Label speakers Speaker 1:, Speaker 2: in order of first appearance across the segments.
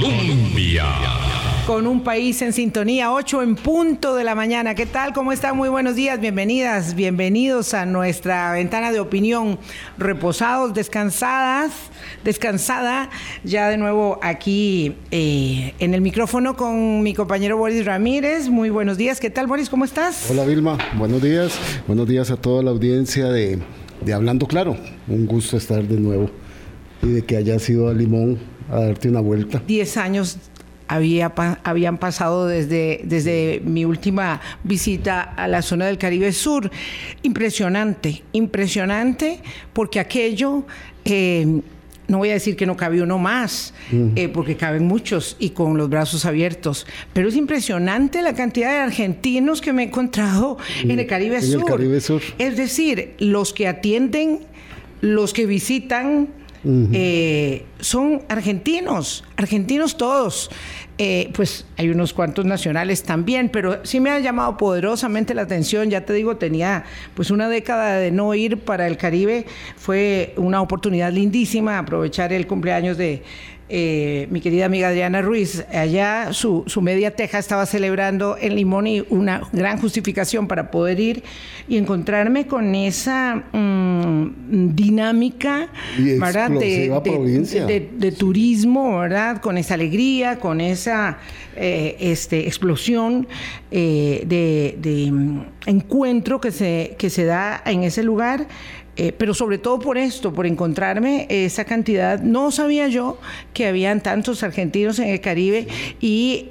Speaker 1: Colombia.
Speaker 2: Con un país en sintonía, 8 en punto de la mañana. ¿Qué tal? ¿Cómo están? Muy buenos días, bienvenidas, bienvenidos a nuestra ventana de opinión. Reposados, descansadas, descansada, ya de nuevo aquí eh, en el micrófono con mi compañero Boris Ramírez. Muy buenos días. ¿Qué tal, Boris? ¿Cómo estás?
Speaker 3: Hola, Vilma. Buenos días. Buenos días a toda la audiencia de, de Hablando Claro. Un gusto estar de nuevo y de que haya sido a Limón a darte una vuelta.
Speaker 2: Diez años había, habían pasado desde, desde mi última visita a la zona del Caribe Sur. Impresionante, impresionante, porque aquello... Eh, no voy a decir que no cabe uno más, eh, porque caben muchos y con los brazos abiertos, pero es impresionante la cantidad de argentinos que me he encontrado en el Caribe,
Speaker 3: en El Caribe Sur.
Speaker 2: Es decir, los que atienden, los que visitan, eh, son argentinos, argentinos todos. Eh, pues hay unos cuantos nacionales también, pero sí me ha llamado poderosamente la atención. Ya te digo, tenía pues una década de no ir para el Caribe. Fue una oportunidad lindísima aprovechar el cumpleaños de eh, mi querida amiga Adriana Ruiz, allá su, media teja estaba celebrando en Limón y una gran justificación para poder ir y encontrarme con esa mm, dinámica ¿verdad? De, turismo, ¿verdad? Con esa alegría, con esa eh, este, explosión eh, de, mm, encuentro que se, que se da en ese lugar. Eh, pero sobre todo por esto, por encontrarme esa cantidad. No sabía yo que habían tantos argentinos en el Caribe y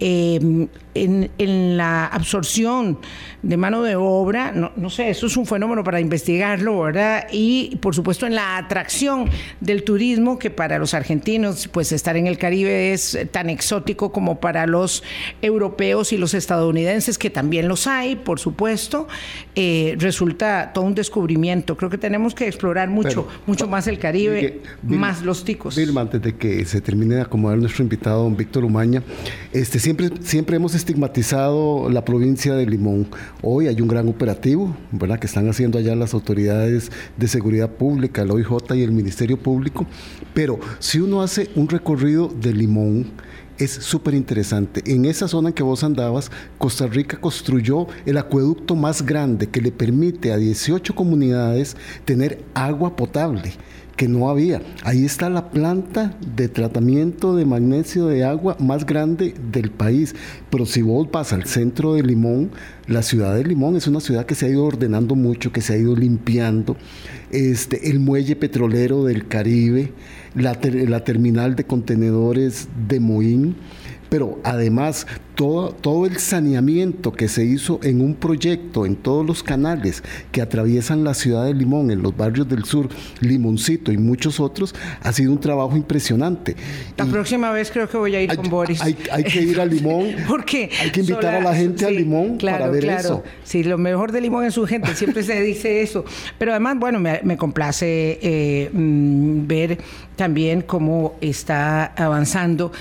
Speaker 2: en, la absorción de mano de obra, no, no, sé, eso es un fenómeno para investigarlo, ¿verdad? Y por supuesto en la atracción del turismo, que para los argentinos, pues estar en el Caribe es tan exótico como para los europeos y los estadounidenses, que también los hay, por supuesto, eh, resulta todo un descubrimiento. Creo que tenemos que explorar mucho, mucho más el Caribe, más los ticos.
Speaker 3: Vilma, antes de que se termine de acomodar nuestro invitado, don Víctor Umaña, este, siempre, siempre hemos estigmatizado la provincia de Limón. Hoy hay un gran operativo, ¿verdad?, que están haciendo allá las autoridades de seguridad pública, el OIJ y el Ministerio Público. Pero si uno hace un recorrido de Limón, es súper interesante. En esa zona en que vos andabas, Costa Rica construyó el acueducto más grande que le permite a 18 comunidades tener agua potable que no había. Ahí está la planta de tratamiento de magnesio de agua más grande del país. Pero si vos vas al centro de Limón, la ciudad de Limón es una ciudad que se ha ido ordenando mucho, que se ha ido limpiando. Este, el muelle petrolero del Caribe, la, la terminal de contenedores de Moín pero además todo, todo el saneamiento que se hizo en un proyecto en todos los canales que atraviesan la ciudad de Limón, en los barrios del sur, Limoncito y muchos otros, ha sido un trabajo impresionante.
Speaker 2: La próxima vez creo que voy a ir con Boris.
Speaker 3: Hay, que ir a Limón.
Speaker 2: porque
Speaker 3: hay que invitar a la gente a Limón para ver claro. eso.
Speaker 2: Sí, lo mejor de Limón es su gente, siempre se dice eso. Pero además, bueno, me, complace eh, mm, ver también cómo está avanzando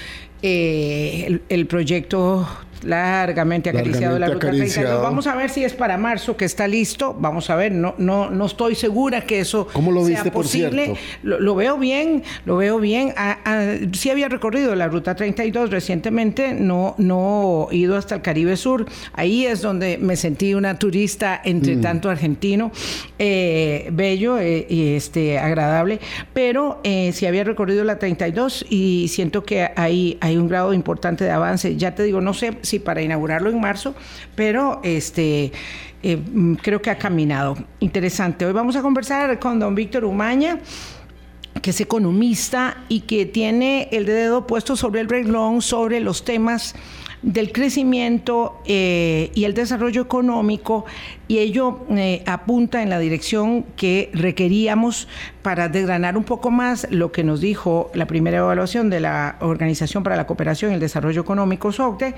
Speaker 2: eh, el, proyecto largamente acariciado la Ruta 32. Vamos a ver si es para marzo que está listo. Vamos a ver, no, no, no estoy segura que eso
Speaker 3: ¿Cómo lo
Speaker 2: sea posible.
Speaker 3: Por
Speaker 2: lo, lo, veo bien, lo veo bien. Ah, ah, sí había recorrido la Ruta 32 recientemente, no, no he ido hasta el Caribe Sur. Ahí es donde me sentí una turista entre mm. tanto argentino, eh, bello eh, y este, agradable. Pero eh, sí había recorrido la 32 y siento que hay, hay un grado importante de avance. Ya te digo, no sé si para inaugurarlo en marzo, pero este eh, mm, creo que ha caminado. Interesante. Hoy vamos a conversar con don Víctor Umaña que es economista y que tiene el dedo puesto sobre el reglón sobre los temas del crecimiento eh, y el desarrollo económico y ello eh, apunta en la dirección que requeríamos para desgranar un poco más lo que nos dijo la primera evaluación de la Organización para la Cooperación y el Desarrollo Económico, SOCDE,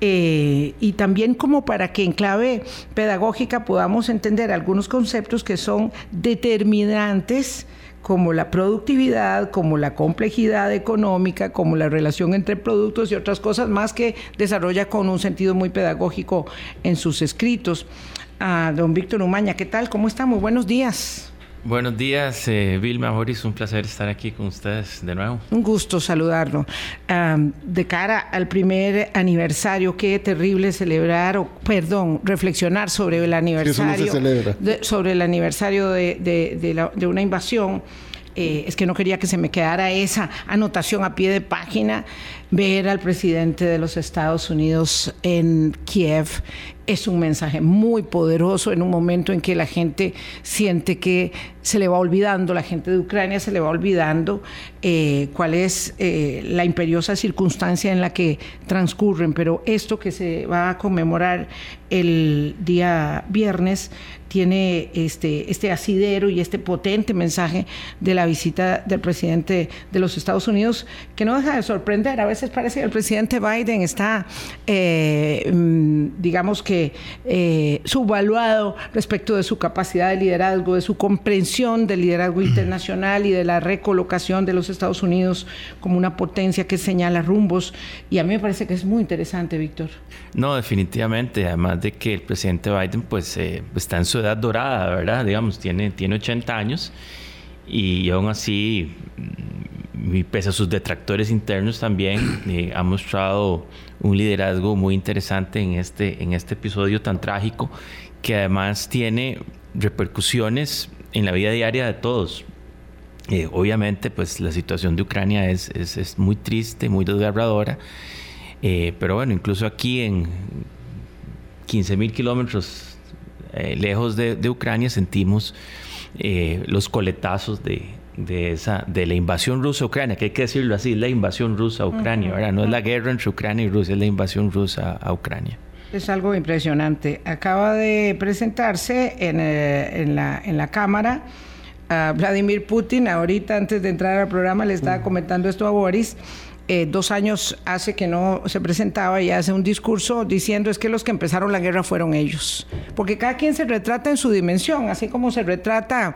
Speaker 2: eh, y también como para que en clave pedagógica podamos entender algunos conceptos que son determinantes como la productividad, como la complejidad económica, como la relación entre productos y otras cosas más que desarrolla con un sentido muy pedagógico en sus escritos. A don Víctor Umaña, ¿qué tal? ¿Cómo está? Muy buenos días.
Speaker 1: Buenos días, eh, Vilma Boris, un placer estar aquí con ustedes de nuevo.
Speaker 2: Un gusto saludarlo. de cara al primer aniversario, qué terrible celebrar, o perdón, reflexionar sobre el aniversario, sobre el aniversario de, de una invasión. Eh, es que no quería que se me quedara esa anotación a pie de página, ver al presidente de los Estados Unidos en Kiev es un mensaje muy poderoso en un momento en que la gente siente que se le va olvidando, la gente de Ucrania se le va olvidando eh, cuál es eh, la imperiosa circunstancia en la que transcurren. Pero esto que se va a conmemorar el día viernes tiene este, este asidero y este potente mensaje de la visita del presidente de los Estados Unidos, que no deja de sorprender. A veces parece que el presidente Biden está, eh, mm, digamos que, eh, subvaluado respecto de su capacidad de liderazgo, de su comprensión del liderazgo internacional y de la recolocación de los Estados Unidos como una potencia que señala rumbos. Y a mí me parece que es muy interesante, Víctor.
Speaker 1: No, definitivamente. Además de que el presidente Biden, pues, eh, está en su edad dorada, ¿verdad? Digamos, tiene, tiene 80 años y aún así, mm, pese a sus detractores internos también, eh, ha mostrado un liderazgo muy interesante en este, en este episodio tan trágico que además tiene repercusiones en la vida diaria de todos. Eh, obviamente, pues la situación de Ucrania es, es, es muy triste, muy desgarradora, eh, pero bueno, incluso aquí en 15 mil kilómetros eh, lejos de, Ucrania, sentimos eh, los coletazos de, esa, de la invasión rusa a Ucrania, que hay que decirlo así, la invasión rusa a Ucrania, No es la guerra entre Ucrania y Rusia, es la invasión rusa a Ucrania.
Speaker 2: Es algo impresionante. Acaba de presentarse en, eh, la, en la Cámara a Vladimir Putin. Ahorita, antes de entrar al programa, le estaba comentando esto a Boris eh, dos años hace que no se presentaba y hace un discurso diciendo es que los que empezaron la guerra fueron ellos. Porque cada quien se retrata en su dimensión, así como se retrata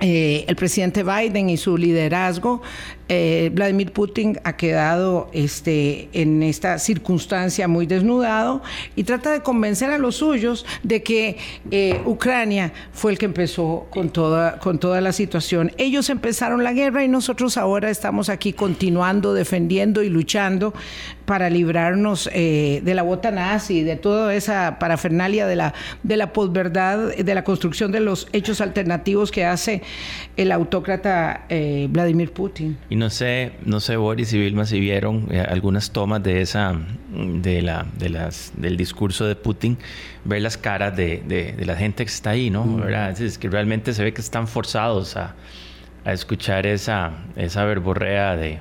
Speaker 2: eh, el presidente Biden y su liderazgo, eh, Vladimir Putin ha quedado este, en esta circunstancia muy desnudado y trata de convencer a los suyos de que eh, Ucrania fue el que empezó con toda, con toda la situación. Ellos empezaron la guerra y nosotros ahora estamos aquí continuando, defendiendo y luchando para librarnos eh, de la bota nazi, de toda esa parafernalia de la, de la posverdad, de la construcción de los hechos alternativos que hace el autócrata Vladimir Putin.
Speaker 1: Y no sé, no sé Boris y Vilma si vieron eh, algunas tomas de esa, de la, de las, del discurso de Putin, ver las caras de, de, la gente que está ahí, ¿no? Mm. Es que realmente se ve que están forzados a, a escuchar esa, esa verborrea de,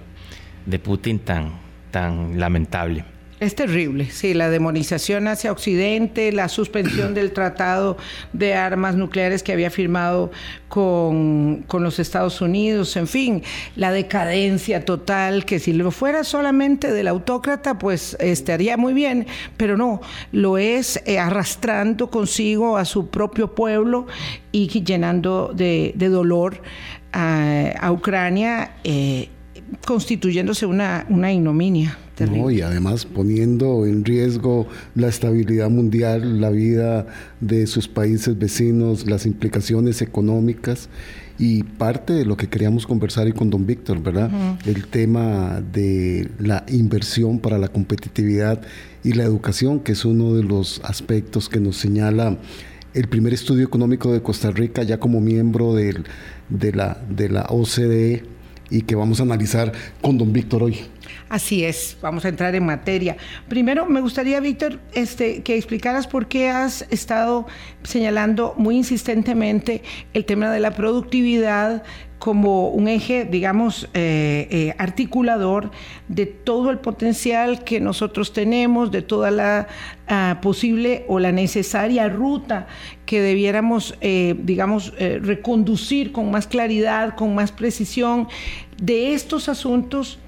Speaker 1: de Putin tan, tan lamentable.
Speaker 2: Es terrible, sí, la demonización hacia Occidente, la suspensión del tratado de armas nucleares que había firmado con, los Estados Unidos, en fin, la decadencia total, que si lo fuera solamente del autócrata, pues estaría muy bien, pero no, lo es eh, arrastrando consigo a su propio pueblo y llenando de, dolor a, Ucrania, eh, constituyéndose una, una ignominia
Speaker 3: y además poniendo en riesgo la estabilidad mundial, la vida de sus países vecinos, las implicaciones económicas y parte de lo que queríamos conversar y con don Víctor, ¿verdad? El tema de la inversión para la competitividad y la educación, que es uno de los aspectos que nos señala el primer estudio económico de Costa Rica ya como miembro de, la, de la OCDE y que vamos a analizar con don Víctor hoy.
Speaker 2: Así es, vamos a entrar en materia. Primero, me gustaría, Víctor, este, que explicaras por qué has estado señalando muy insistentemente el tema de la productividad como un eje, digamos, eh, eh, articulador de todo el potencial que nosotros tenemos, de toda la ah, posible o la necesaria ruta que debiéramos, eh, digamos, reconducir con más claridad, con más precisión de estos asuntos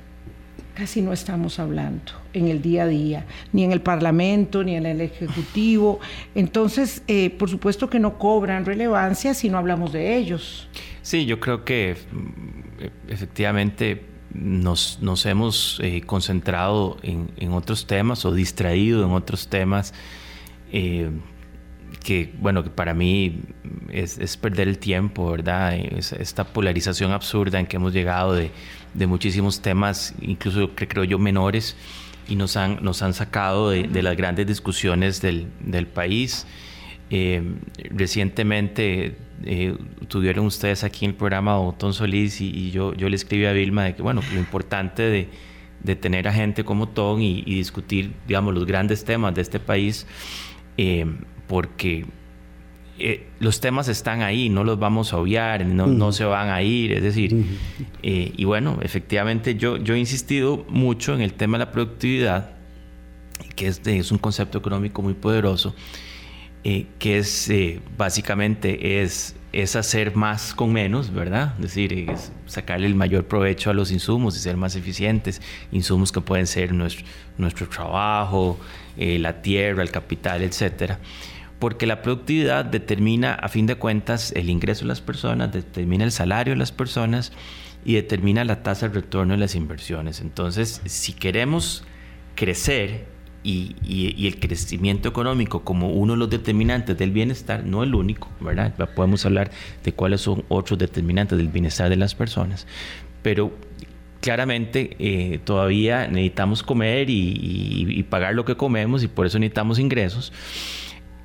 Speaker 2: casi no estamos hablando en el día a día, ni en el Parlamento, ni en el Ejecutivo. Entonces, eh, por supuesto que no cobran relevancia si no hablamos de ellos.
Speaker 1: Sí, yo creo que mm, efectivamente nos, nos hemos eh, concentrado en, otros temas o distraído en otros temas. Eh, que, bueno, que para mí es, perder el tiempo, ¿verdad? esta polarización absurda en que hemos llegado de, muchísimos temas, incluso creo yo menores, y nos han, nos han sacado de, las grandes discusiones del, país. Eh, recientemente eh, tuvieron ustedes aquí en el programa Otón Solís y, yo, yo le escribí a Vilma de que, bueno, lo importante de, tener a gente como Tom y, discutir, digamos, los grandes temas de este país, eh, porque eh, los temas están ahí, no los vamos a obviar, no, no se van a ir, es decir, eh, y bueno, efectivamente yo, yo he insistido mucho en el tema de la productividad, que es, es un concepto económico muy poderoso, eh, que es básicamente es, es hacer más con menos, ¿verdad? Es decir, es sacarle el mayor provecho a los insumos y ser más eficientes, insumos que pueden ser nuestro, nuestro trabajo, la tierra, el capital, etcétera porque la productividad determina, a fin de cuentas, el ingreso de las personas, determina el salario de las personas y determina la tasa de retorno de las inversiones. Entonces, si queremos crecer y, el crecimiento económico como uno de los determinantes del bienestar, no el único, ¿verdad? Podemos hablar de cuáles son otros determinantes del bienestar de las personas, pero claramente eh, todavía necesitamos comer y pagar lo que comemos y por eso necesitamos ingresos.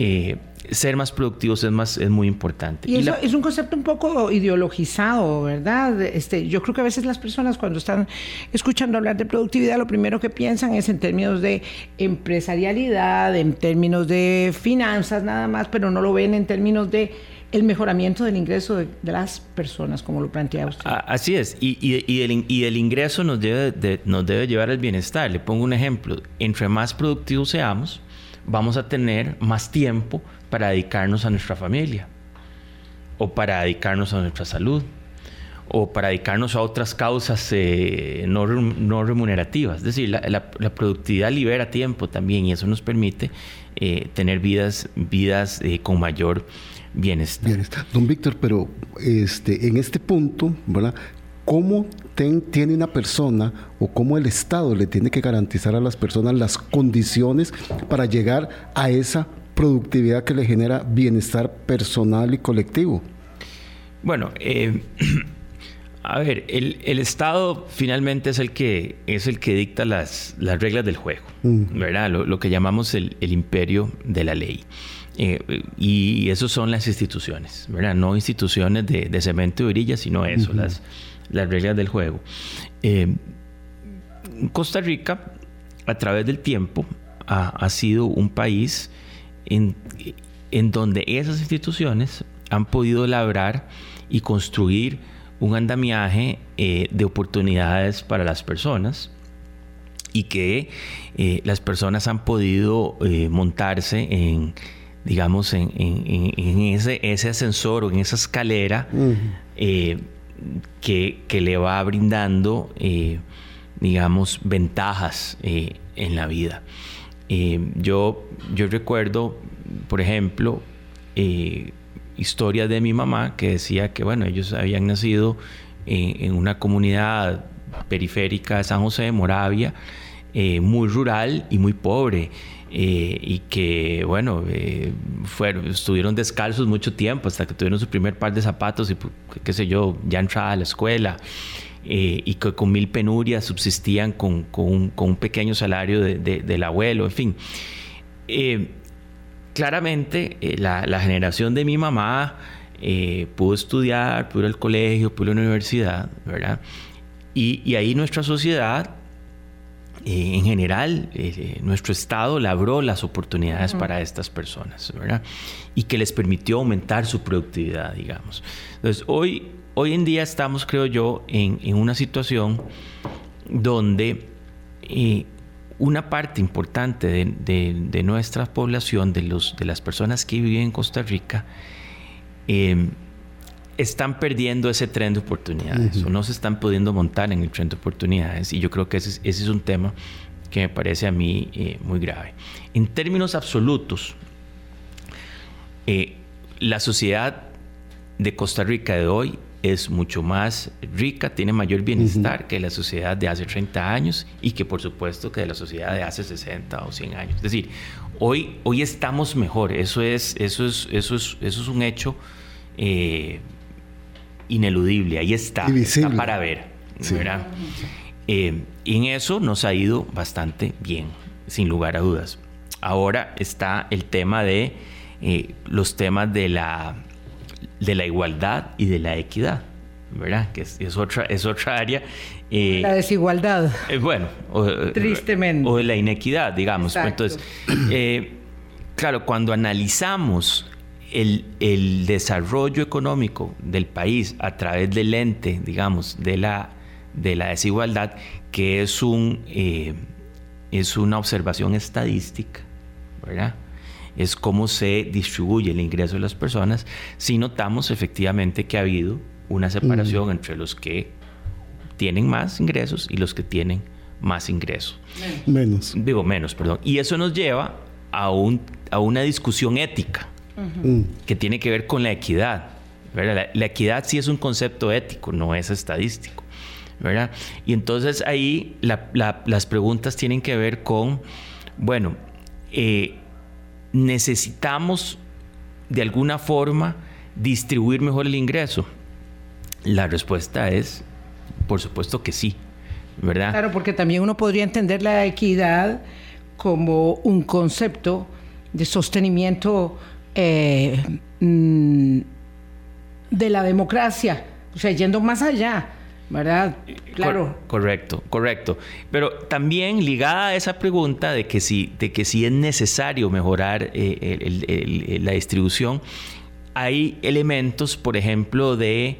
Speaker 1: Eh, ser más productivos es, más, es muy importante.
Speaker 2: Y, eso es un concepto un poco ideologizado, ¿verdad? Este, yo creo que a veces las personas cuando están escuchando hablar de productividad, lo primero que piensan es en términos de empresarialidad, en términos de finanzas nada más, pero no lo ven en términos de el mejoramiento del ingreso de, las personas, como lo plantea usted.
Speaker 1: Así es, y, y, el, y el, ingreso nos debe, nos debe llevar al bienestar. Le pongo un ejemplo, entre más productivos seamos, vamos a tener más tiempo para dedicarnos a nuestra familia, o para dedicarnos a nuestra salud, o para dedicarnos a otras causas eh, no, remunerativas. Es decir, la, productividad libera tiempo también y eso nos permite eh, tener vidas, vidas eh, con mayor bienestar. bienestar.
Speaker 3: Don Víctor, pero este, en este punto, ¿verdad? ¿Cómo tiene una persona o cómo el Estado le tiene que garantizar a las personas las condiciones para llegar a esa productividad que le genera bienestar personal y colectivo?
Speaker 1: Bueno, eh, a ver, el, Estado finalmente es el que, es el que dicta las, las reglas del juego, mm. ¿verdad? Lo, que llamamos el, imperio de la ley. Eh, y eso son las instituciones, ¿verdad? No instituciones de, cemento y orilla, sino eso, las las reglas del juego. Eh, Costa Rica, a través del tiempo, ha, sido un país en, donde esas instituciones han podido labrar y construir un andamiaje eh, de oportunidades para las personas y que eh, las personas han podido montarse en, digamos, en, ese, ese, ascensor o en esa escalera que, le va brindando, eh, digamos, ventajas eh, en la vida. Eh, yo, yo recuerdo, por ejemplo, historias de mi mamá que decía que, bueno, ellos habían nacido en una comunidad periférica de San José, de Moravia, muy rural y muy pobre. Eh, y que, bueno, eh, fueron, estuvieron descalzos mucho tiempo hasta que tuvieron su primer par de zapatos y, pues, qué sé yo, ya entrada a la escuela. Eh, y que con mil penurias subsistían con, con, un, pequeño salario de, del abuelo, en fin. claramente, la, la, generación de mi mamá pudo estudiar, pudo ir al colegio, pudo ir a la universidad, ¿verdad? Y, y ahí nuestra sociedad eh, en general, eh, nuestro Estado labró las oportunidades para estas personas, ¿verdad? Y que les permitió aumentar su productividad, digamos. Entonces, hoy, hoy en día estamos, creo yo, en, una situación donde eh, una parte importante de, nuestra población, de, los, de las personas que viven en Costa Rica, están perdiendo ese tren de oportunidades o no se están pudiendo montar en el tren de oportunidades. Y yo creo que ese es, un tema que me parece a mí eh, muy grave. En términos absolutos, eh, la sociedad de Costa Rica de hoy es mucho más rica, tiene mayor bienestar que la sociedad de hace 30 años y que por supuesto que de la sociedad de hace 60 o 100 años. Es decir, hoy, hoy estamos mejor, eso es, eso es, eso es, eso es un hecho eh, ineludible, ahí está, está para ver. Eh, y en eso nos ha ido bastante bien, sin lugar a dudas. Ahora está el tema de eh, los temas de la de la igualdad y de la equidad, ¿verdad? Que es, otra, es otra área.
Speaker 2: Eh, la desigualdad.
Speaker 1: Eh, bueno,
Speaker 2: tristemente.
Speaker 1: O de la inequidad, digamos. Entonces, eh, claro, cuando analizamos el, el, desarrollo económico del país a través del ente, digamos, de la, de la desigualdad, que es, un, es una observación estadística, ¿verdad? es cómo se distribuye el ingreso de las personas, si notamos efectivamente que ha habido una separación mm. entre los que tienen más ingresos y los que tienen más ingresos.
Speaker 3: Menos.
Speaker 1: Digo menos, perdón. Y eso nos lleva a, un, a una discusión ética mm. que tiene que ver con la equidad. La, equidad sí es un concepto ético, no es estadístico. ¿verdad? Y entonces ahí las preguntas tienen que ver con, bueno, eh, necesitamos de alguna forma distribuir mejor el ingreso? La respuesta es, por supuesto que sí, ¿verdad?
Speaker 2: Claro, porque también uno podría entender la equidad como un concepto de sostenimiento eh, mm, de la democracia, o sea, yendo más allá. ¿verdad? Claro.
Speaker 1: correcto, correcto. Pero también ligada a esa pregunta de que si, de que si es necesario mejorar eh, la distribución, hay elementos, por ejemplo, de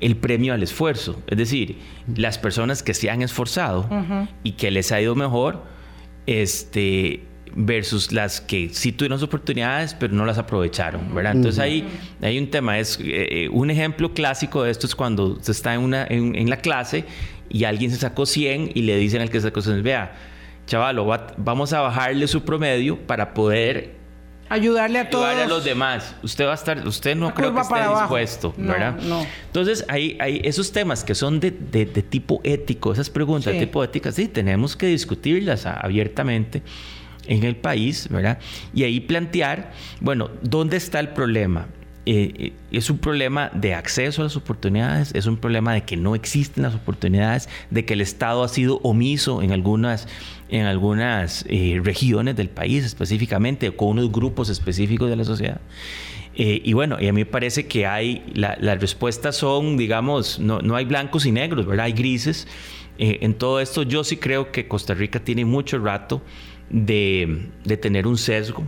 Speaker 1: el premio al esfuerzo. Es decir, las personas que se han esforzado y que les ha ido mejor, este, versus las que sí tuvieron oportunidades pero no las aprovecharon, ¿verdad? Entonces ahí hay un tema, es eh, un ejemplo clásico de esto es cuando se está en, una, en, la clase y alguien se sacó 100 y le dicen al que se sacó 100, vea, chavalo, vamos a bajarle su promedio para poder
Speaker 2: ayudarle a todos.
Speaker 1: Ayudarle a los demás. Usted va a estar, usted no creo que esté dispuesto, ¿verdad? No. Entonces, hay, hay esos temas que son de, de, tipo ético, esas preguntas de tipo ética, sí, tenemos que discutirlas abiertamente en el país, ¿verdad? Y ahí plantear, bueno, ¿dónde está el problema? Eh, eh, es un problema de acceso a las oportunidades, es un problema de que no existen las oportunidades, de que el Estado ha sido omiso en algunas, en algunas eh, regiones del país específicamente, con unos grupos específicos de la sociedad. y bueno, y a mí me parece que hay, las respuestas son, digamos, no, no hay blancos y negros, ¿verdad? Hay grises. en todo esto yo sí creo que Costa Rica tiene mucho rato de, tener un sesgo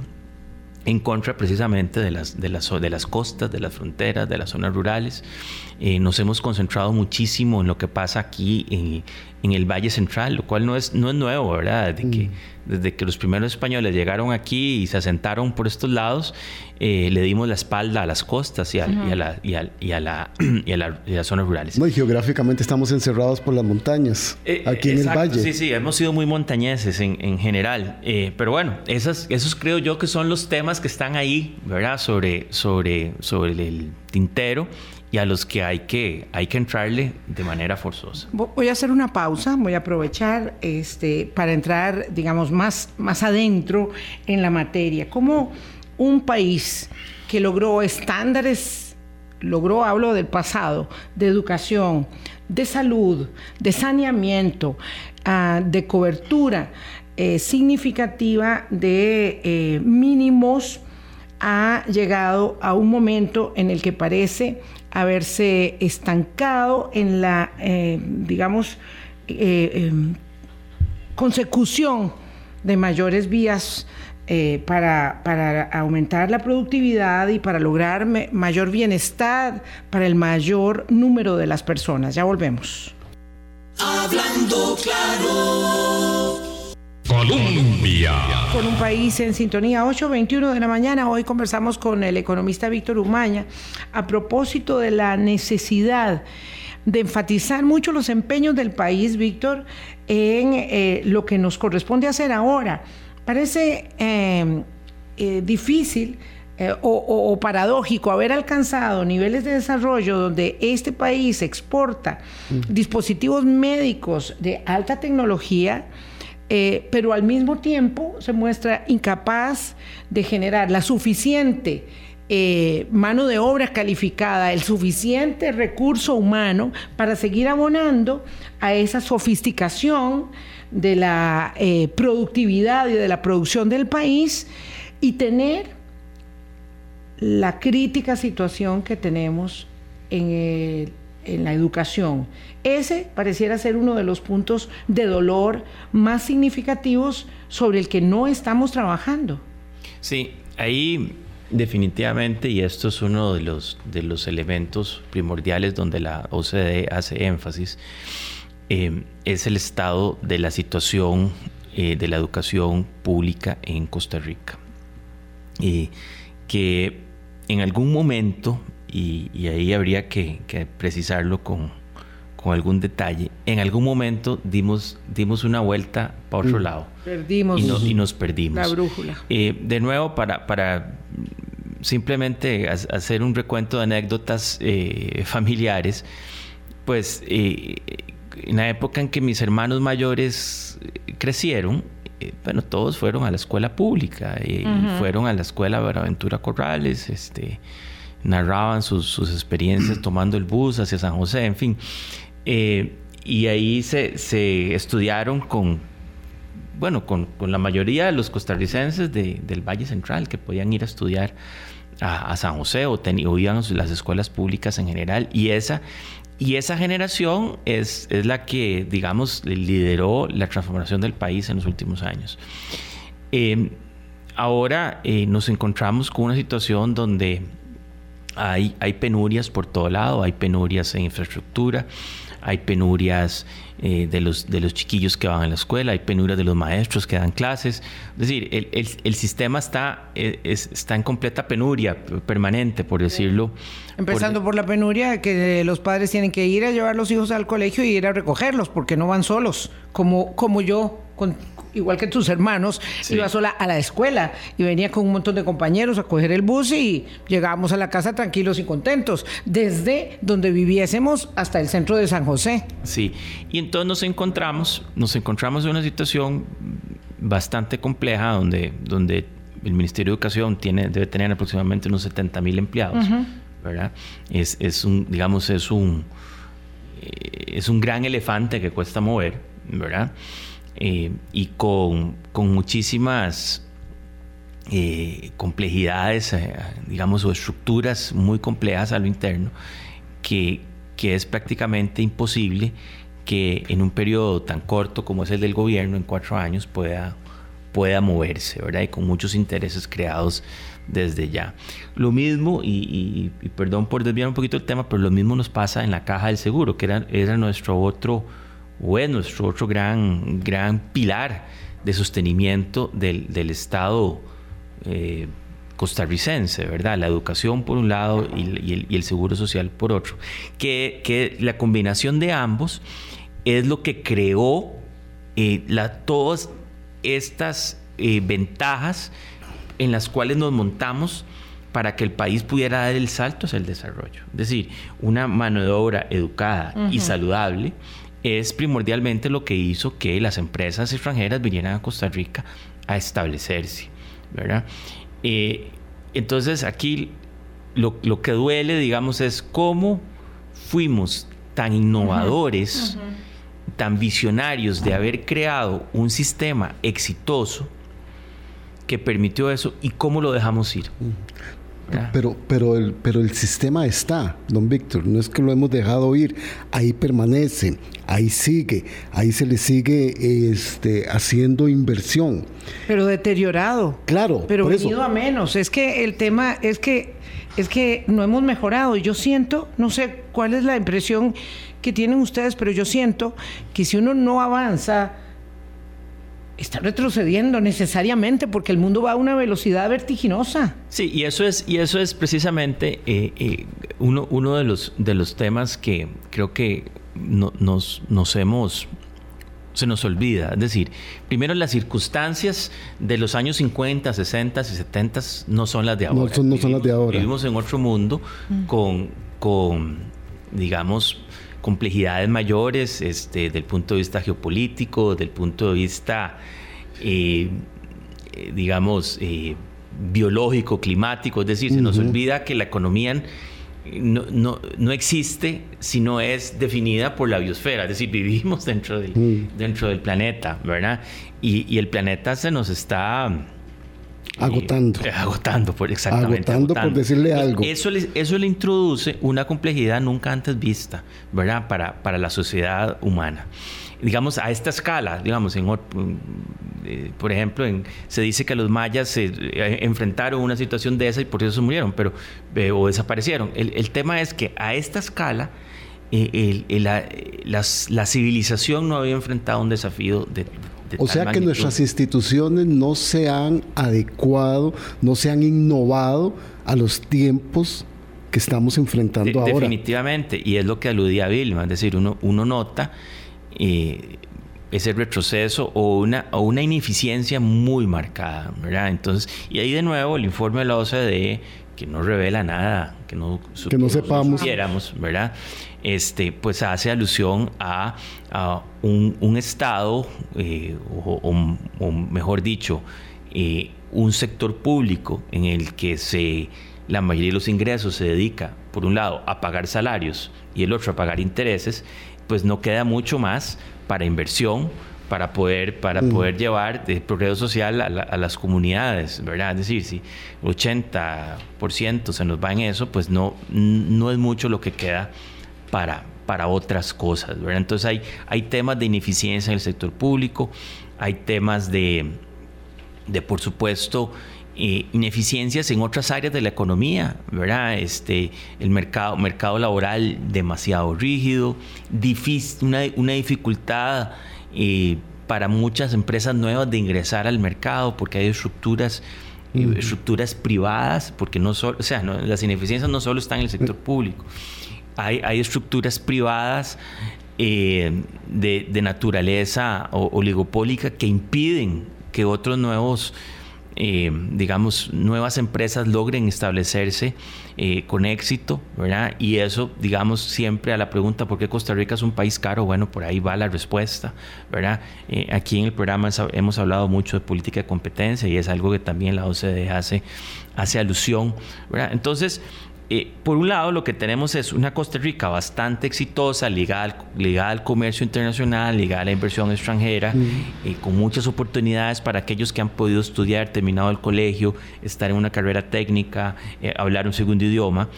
Speaker 1: en contra precisamente de las, de las, de las costas, de las fronteras, de las zonas rurales. Eh, nos hemos concentrado muchísimo en lo que pasa aquí en, en, el Valle Central, lo cual no es, no es nuevo, ¿verdad? Mm. Desde que los primeros españoles llegaron aquí y se asentaron por estos lados, eh, le dimos la espalda a las costas y a, las zonas rurales.
Speaker 3: No, y geográficamente estamos encerrados por las montañas, eh, aquí en el Valle.
Speaker 1: Sí, sí, hemos sido muy montañeses en, en general. pero bueno, esas, esos creo yo que son los temas que están ahí, ¿verdad? Sobre, sobre, sobre el tintero y a los que hay que, hay que entrarle de manera forzosa.
Speaker 2: Voy a hacer una pausa, voy a aprovechar este, para entrar, digamos, más, más adentro en la materia. ¿Cómo un país que logró estándares, logró, hablo del pasado, de educación, de salud, de saneamiento, ah, de cobertura eh, significativa de eh, mínimos, ha llegado a un momento en el que parece haberse estancado en la, eh, digamos, eh, em, consecución de mayores vías eh, para, para, aumentar la productividad y para lograr mayor bienestar para el mayor número de las personas. Ya volvemos. Hablando claro. Colombia. Con un país en sintonía, 8.21 de la mañana. Hoy conversamos con el economista Víctor Umaña a propósito de la necesidad de enfatizar mucho los empeños del país, Víctor, en eh, lo que nos corresponde hacer ahora. Parece em, eh, difícil eh, o, paradójico haber alcanzado niveles de desarrollo donde este país exporta dispositivos médicos de alta tecnología, eh, pero al mismo tiempo se muestra incapaz de generar la suficiente eh, mano de obra calificada, el suficiente recurso humano para seguir abonando a esa sofisticación de la productividad y de la producción del país y tener la crítica situación que tenemos en, la educación. Ese pareciera ser uno de los puntos de dolor más significativos sobre el que no estamos trabajando.
Speaker 1: Sí, ahí definitivamente, y esto es uno de los, de los elementos primordiales donde la OCDE hace énfasis, eh, es el estado de la situación eh, de la educación pública en Costa Rica. Y que en algún momento, y, ahí habría que, precisarlo con, algún detalle, en algún momento dimos, dimos una vuelta para otro mm. lado.
Speaker 2: Perdimos.
Speaker 1: Y, nos perdimos.
Speaker 2: La brújula.
Speaker 1: Eh, de nuevo, para, para simplemente hacer un recuento de anécdotas eh, familiares, pues eh, en la época en que mis hermanos mayores crecieron, eh, bueno, todos fueron a la escuela pública y, fueron a la escuela Buenaventura Corrales, este, narraban sus, experiencias tomando el bus hacia San José, en fin. Eh, y ahí se, estudiaron con, bueno, con, la mayoría de los costarricenses del Valle Central que podían ir a estudiar a, San José o, o iban a las escuelas públicas en general. Y esa y esa generación es, es la que, digamos, lideró la transformación del país en los últimos años. Em, ahora eh, nos encontramos con una situación donde hay, hay penurias por todo lado, hay penurias en infraestructura, hay penurias eh, de, los, de los chiquillos que van a la escuela, hay penurias de los maestros que dan clases. Es decir, el, el, sistema está, eh, está en completa penuria permanente, por decirlo.
Speaker 2: Empezando por... la penuria que los padres tienen que ir a llevar los hijos al colegio y ir a recogerlos porque no van solos, como, como yo igual que tus hermanos, iba sola a la escuela y venía con un montón de compañeros a coger el bus y llegábamos a la casa tranquilos y contentos, desde donde viviésemos hasta el centro de San José.
Speaker 1: Sí, y entonces nos encontramos, nos encontramos en una situación bastante compleja donde, donde el Ministerio de Educación tiene, debe tener aproximadamente unos 70 mil empleados, ¿verdad? Es, es, un, digamos, es un, eh, es un gran elefante que cuesta mover, ¿verdad? Eh, y con, muchísimas eh, complejidades, eh, digamos, o estructuras muy complejas a lo interno, que, que, es prácticamente imposible que en un periodo tan corto como es el del gobierno, en cuatro años, pueda, pueda moverse, ¿verdad? Y con muchos intereses creados desde ya. Lo mismo, y, perdón por desviar un poquito el tema, pero lo mismo nos pasa en la caja del seguro, que era, era nuestro otro o es nuestro otro gran, gran pilar de sostenimiento del, Estado eh, costarricense, ¿verdad? La educación por un lado y, el, seguro social por otro. Que, la combinación de ambos es lo que creó eh, todas estas eh, ventajas en las cuales nos montamos para que el país pudiera dar el salto hacia el desarrollo. Es decir, una mano de obra educada y saludable es primordialmente lo que hizo que las empresas extranjeras vinieran a Costa Rica a establecerse, ¿verdad? Eh, entonces aquí lo, que duele, digamos, es cómo fuimos tan innovadores, tan visionarios de haber creado un sistema exitoso que permitió eso y cómo lo dejamos ir.
Speaker 3: Pero, pero, el, pero el sistema está, don Víctor, no es que lo hemos dejado ir, ahí permanece, ahí sigue, ahí se le sigue este, haciendo inversión.
Speaker 2: Pero deteriorado.
Speaker 3: Claro.
Speaker 2: Pero venido a menos. Es que el tema es que, es que no hemos mejorado. Y yo siento, no sé cuál es la impresión que tienen ustedes, pero yo siento que si uno no avanza, está retrocediendo necesariamente porque el mundo va a una velocidad vertiginosa.
Speaker 1: Sí, y eso es, y eso es precisamente eh, eh, uno, uno de, los, de los temas que creo que nos, nos hemos se nos olvida. Es decir, primero las circunstancias de los años 50, 60 y 70 no son las de ahora.
Speaker 3: No son, no son las de ahora.
Speaker 1: Vivimos en otro mundo con, con, digamos, complejidades mayores este, del punto de vista geopolítico, del punto de vista, eh, digamos, eh, biológico, climático. Es decir, se nos olvida que la economía no, no, no, existe si no es definida por la biosfera, es decir, vivimos dentro del, mm. dentro del planeta, ¿verdad? Y, el planeta se nos está...
Speaker 3: Eh, agotando.
Speaker 1: agotando, por exactamente.
Speaker 3: Agotando, por decirle algo.
Speaker 1: Eso le, eso le introduce una complejidad nunca antes vista, ¿verdad? Para, para la sociedad humana digamos, a esta escala, digamos, en, eh, por ejemplo, en, se dice que los mayas se eh, enfrentaron a una situación de esa y por eso se murieron, pero, eh, o desaparecieron. El, tema es que a esta escala, la, civilización no había enfrentado un desafío de,
Speaker 3: o sea que nuestras instituciones no se han adecuado, no se han innovado a los tiempos que estamos enfrentando ahora.
Speaker 1: Definitivamente, y es lo que aludía Vilma, es decir, uno, uno nota ese retroceso o una, o una ineficiencia muy marcada, ¿verdad? Entonces, y ahí de nuevo el informe de la OCDE, que no revela nada, que no,
Speaker 3: que no sepamos,
Speaker 1: ¿verdad? Este, pues hace alusión a, un, Estado, eh, o, mejor dicho, eh, un sector público en el que se, la mayoría de los ingresos se dedica, por un lado, a pagar salarios y el otro a pagar intereses, pues no queda mucho más para inversión, para poder, para mm. poder llevar el progreso social a, las comunidades, ¿verdad? Es decir, si 80% se nos va en eso, pues no, no es mucho lo que queda para, para otras cosas, ¿verdad? Entonces hay, hay temas de ineficiencia en el sector público, hay temas de, de por supuesto, eh, ineficiencias en otras áreas de la economía, ¿verdad? Este, el mercado, mercado laboral demasiado rígido, difícil, una, una dificultad eh, para muchas empresas nuevas de ingresar al mercado porque hay estructuras eh, estructuras privadas, porque no solo, o sea, las ineficiencias no solo están en el sector público, hay, hay estructuras privadas de, de, naturaleza oligopólica que impiden que otros nuevos eh, digamos, nuevas empresas logren establecerse eh, con éxito, ¿verdad? Y eso, digamos, siempre a la pregunta ¿por qué Costa Rica es un país caro? Bueno, por ahí va la respuesta, ¿verdad? Eh, aquí en el programa hemos hablado mucho de política de competencia y es algo que también la OCDE hace, hace alusión, ¿verdad? Entonces, eh, por un lado, lo que tenemos es una Costa Rica bastante exitosa, ligada al, ligada al comercio internacional, ligada a la inversión extranjera, eh, con muchas oportunidades para aquellos que han podido estudiar, terminado el colegio, estar en una carrera técnica, eh, hablar un segundo idioma.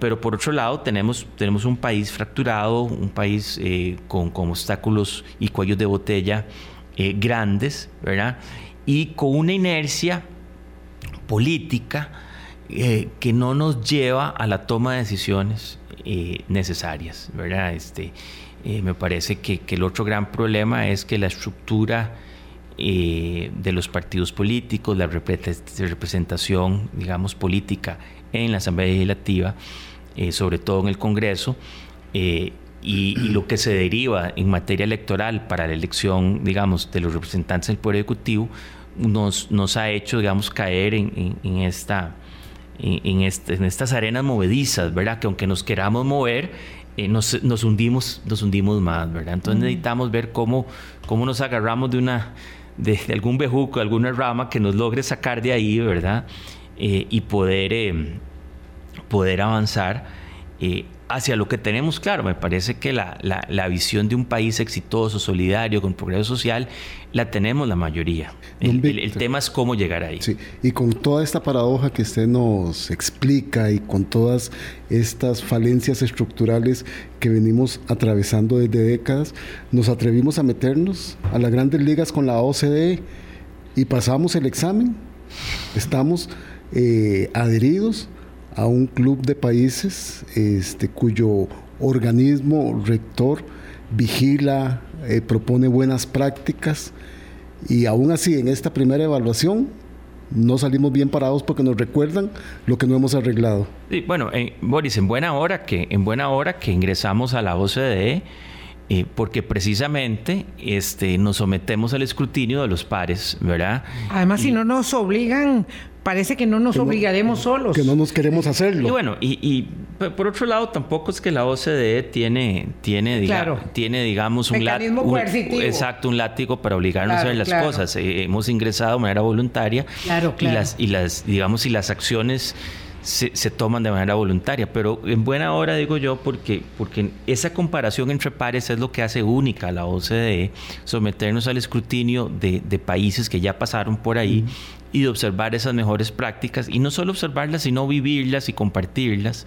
Speaker 1: pero por otro lado, tenemos, tenemos un país fracturado, un país con, con, obstáculos y cuellos de botella grandes, ¿verdad? Y con una inercia política eh, que no nos lleva a la toma de decisiones eh, necesarias, ¿verdad? Este, eh, me parece que, el otro gran problema es que la estructura de los partidos políticos, la representación, digamos, política en la Asamblea Legislativa, sobre todo en el Congreso, y, lo que se deriva en materia electoral para la elección, digamos, de los representantes del Poder Ejecutivo, nos, nos ha hecho, digamos, caer en esta este, en, estas arenas movedizas, ¿verdad? Que aunque nos queramos mover, eh, nos, hundimos, nos hundimos más, ¿verdad? Entonces necesitamos ver cómo, cómo nos agarramos de una de, algún bejuco, alguna rama que nos logre sacar de ahí, ¿verdad? Eh, y poder, eh, poder avanzar hacia lo que tenemos claro. Me parece que la, la, visión de un país exitoso, solidario, con progreso social, la tenemos la mayoría. El, tema es cómo llegar ahí.
Speaker 3: Sí, y con toda esta paradoja que usted nos explica y con todas estas falencias estructurales que venimos atravesando desde décadas, nos atrevimos a meternos a las grandes ligas con la OCDE y pasamos el examen. Estamos eh, adheridos a un club de países este, cuyo organismo rector vigila, eh, propone buenas prácticas y aún así en esta primera evaluación no salimos bien parados porque nos recuerdan lo que no hemos arreglado.
Speaker 1: Sí, bueno, Boris, en buena hora que en buena hora que ingresamos a la OCDE eh, porque precisamente este, nos sometemos al escrutinio de los pares, ¿verdad?
Speaker 2: Además, si no nos obligan, parece que no nos obligaremos solos.
Speaker 3: Que no nos queremos hacerlo.
Speaker 1: Y bueno, y, por otro lado, tampoco es que la OCDE tiene, tiene, tiene digamos, un, látigo. Exacto, un látigo para obligarnos a hacer las cosas. Eh, hemos ingresado de manera voluntaria. Y las, y las, digamos, y las acciones se, toman de manera voluntaria, pero en buena hora digo yo porque, porque esa comparación entre pares es lo que hace única a la OCDE, someternos al escrutinio de, países que ya pasaron por ahí y de observar esas mejores prácticas y no solo observarlas, sino vivirlas y compartirlas.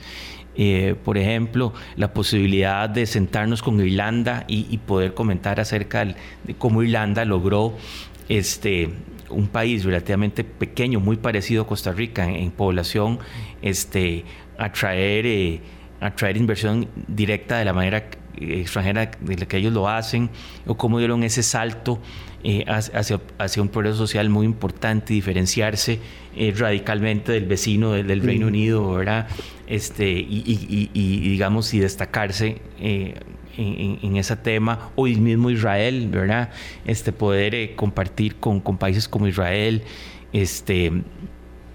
Speaker 1: Eh, por ejemplo, la posibilidad de sentarnos con Irlanda y, poder comentar acerca de cómo Irlanda logró este, un país relativamente pequeño, muy parecido a Costa Rica en, población, este, atraer, eh, atraer inversión directa de la manera extranjera de la que ellos lo hacen, o cómo dieron ese salto eh, hacia, hacia, un progreso social muy importante, diferenciarse eh, radicalmente del vecino del, Reino Unido, ¿verdad? Este, y, digamos, y destacarse en, ese tema, hoy mismo Israel, ¿verdad? Este, poder eh, compartir con, con, países como Israel, este,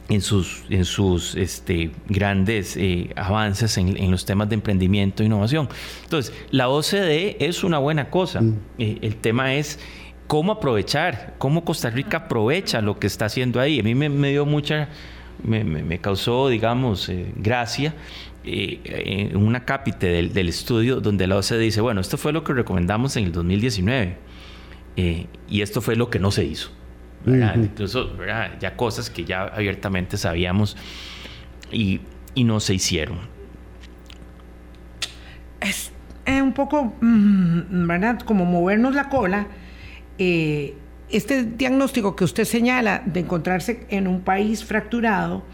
Speaker 1: en sus, en sus este, grandes eh, avances en, los temas de emprendimiento e innovación. Entonces, la OCDE es una buena cosa. Mm. Eh, el tema es cómo aprovechar, cómo Costa Rica aprovecha lo que está haciendo ahí. A mí me, dio mucha, me, me, causó, digamos, gracia eh, en una cápite del, estudio donde la OCDE dice, bueno, esto fue lo que recomendamos en el 2019 eh, y esto fue lo que no se hizo. Incluso ya cosas que ya abiertamente sabíamos y, no se hicieron.
Speaker 2: Es un poco, mm, ¿verdad? Como movernos la cola. Eh, este diagnóstico que usted señala de encontrarse en un país fracturado,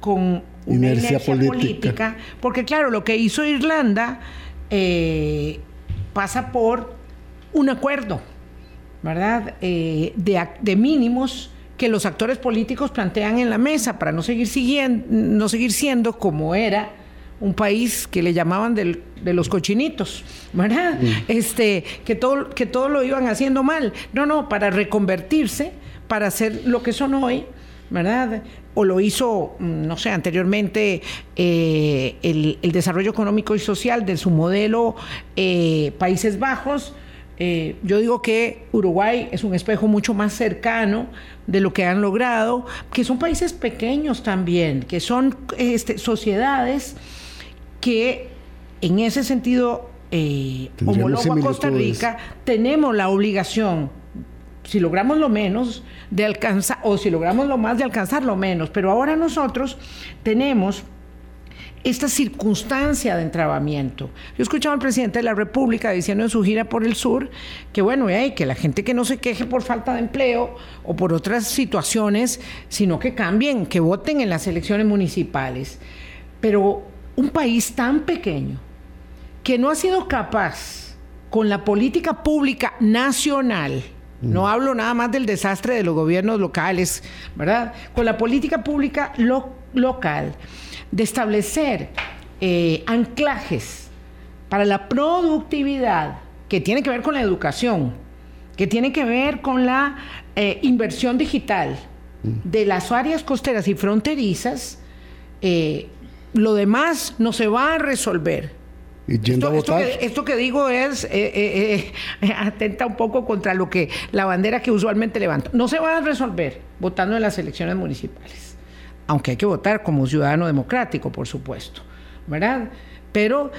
Speaker 2: con inercia, política. Porque claro, lo que hizo Irlanda eh, pasa por un acuerdo, ¿verdad? Eh, de, mínimos que los actores políticos plantean en la mesa para no seguir, siguiendo, no seguir siendo como era un país que le llamaban de los cochinitos, ¿verdad? Este, que todo, que todo lo iban haciendo mal. No, no, para reconvertirse, para hacer lo que son hoy, ¿verdad? O lo hizo, mm, no sé, anteriormente eh, el, desarrollo económico y social de su modelo eh, Países Bajos. Eh, yo digo que Uruguay es un espejo mucho más cercano de lo que han logrado, que son países pequeños también, que son este, sociedades que en ese sentido, homólogo a Costa Rica, tenemos la obligación si logramos lo menos, de alcanzar, o si logramos lo más, de alcanzar lo menos. Pero ahora nosotros tenemos esta circunstancia de entrabamiento. Yo escuchaba al presidente de la República diciendo en su gira por el sur que bueno, hay que la gente que no se queje por falta de empleo o por otras situaciones, sino que cambien, que voten en las elecciones municipales. Pero un país tan pequeño que no ha sido capaz con la política pública nacional, no hablo nada más del desastre de los gobiernos locales, ¿verdad? Con la política pública local, de establecer eh, anclajes para la productividad que tiene que ver con la educación, que tiene que ver con la eh, inversión digital de las áreas costeras y fronterizas, eh, lo demás no se va a resolver. Esto, que, digo es, eh, atenta un poco contra lo que la bandera que usualmente levanto. No se va a resolver votando en las elecciones municipales, aunque hay que votar como ciudadano democrático, por supuesto, ¿verdad? Pero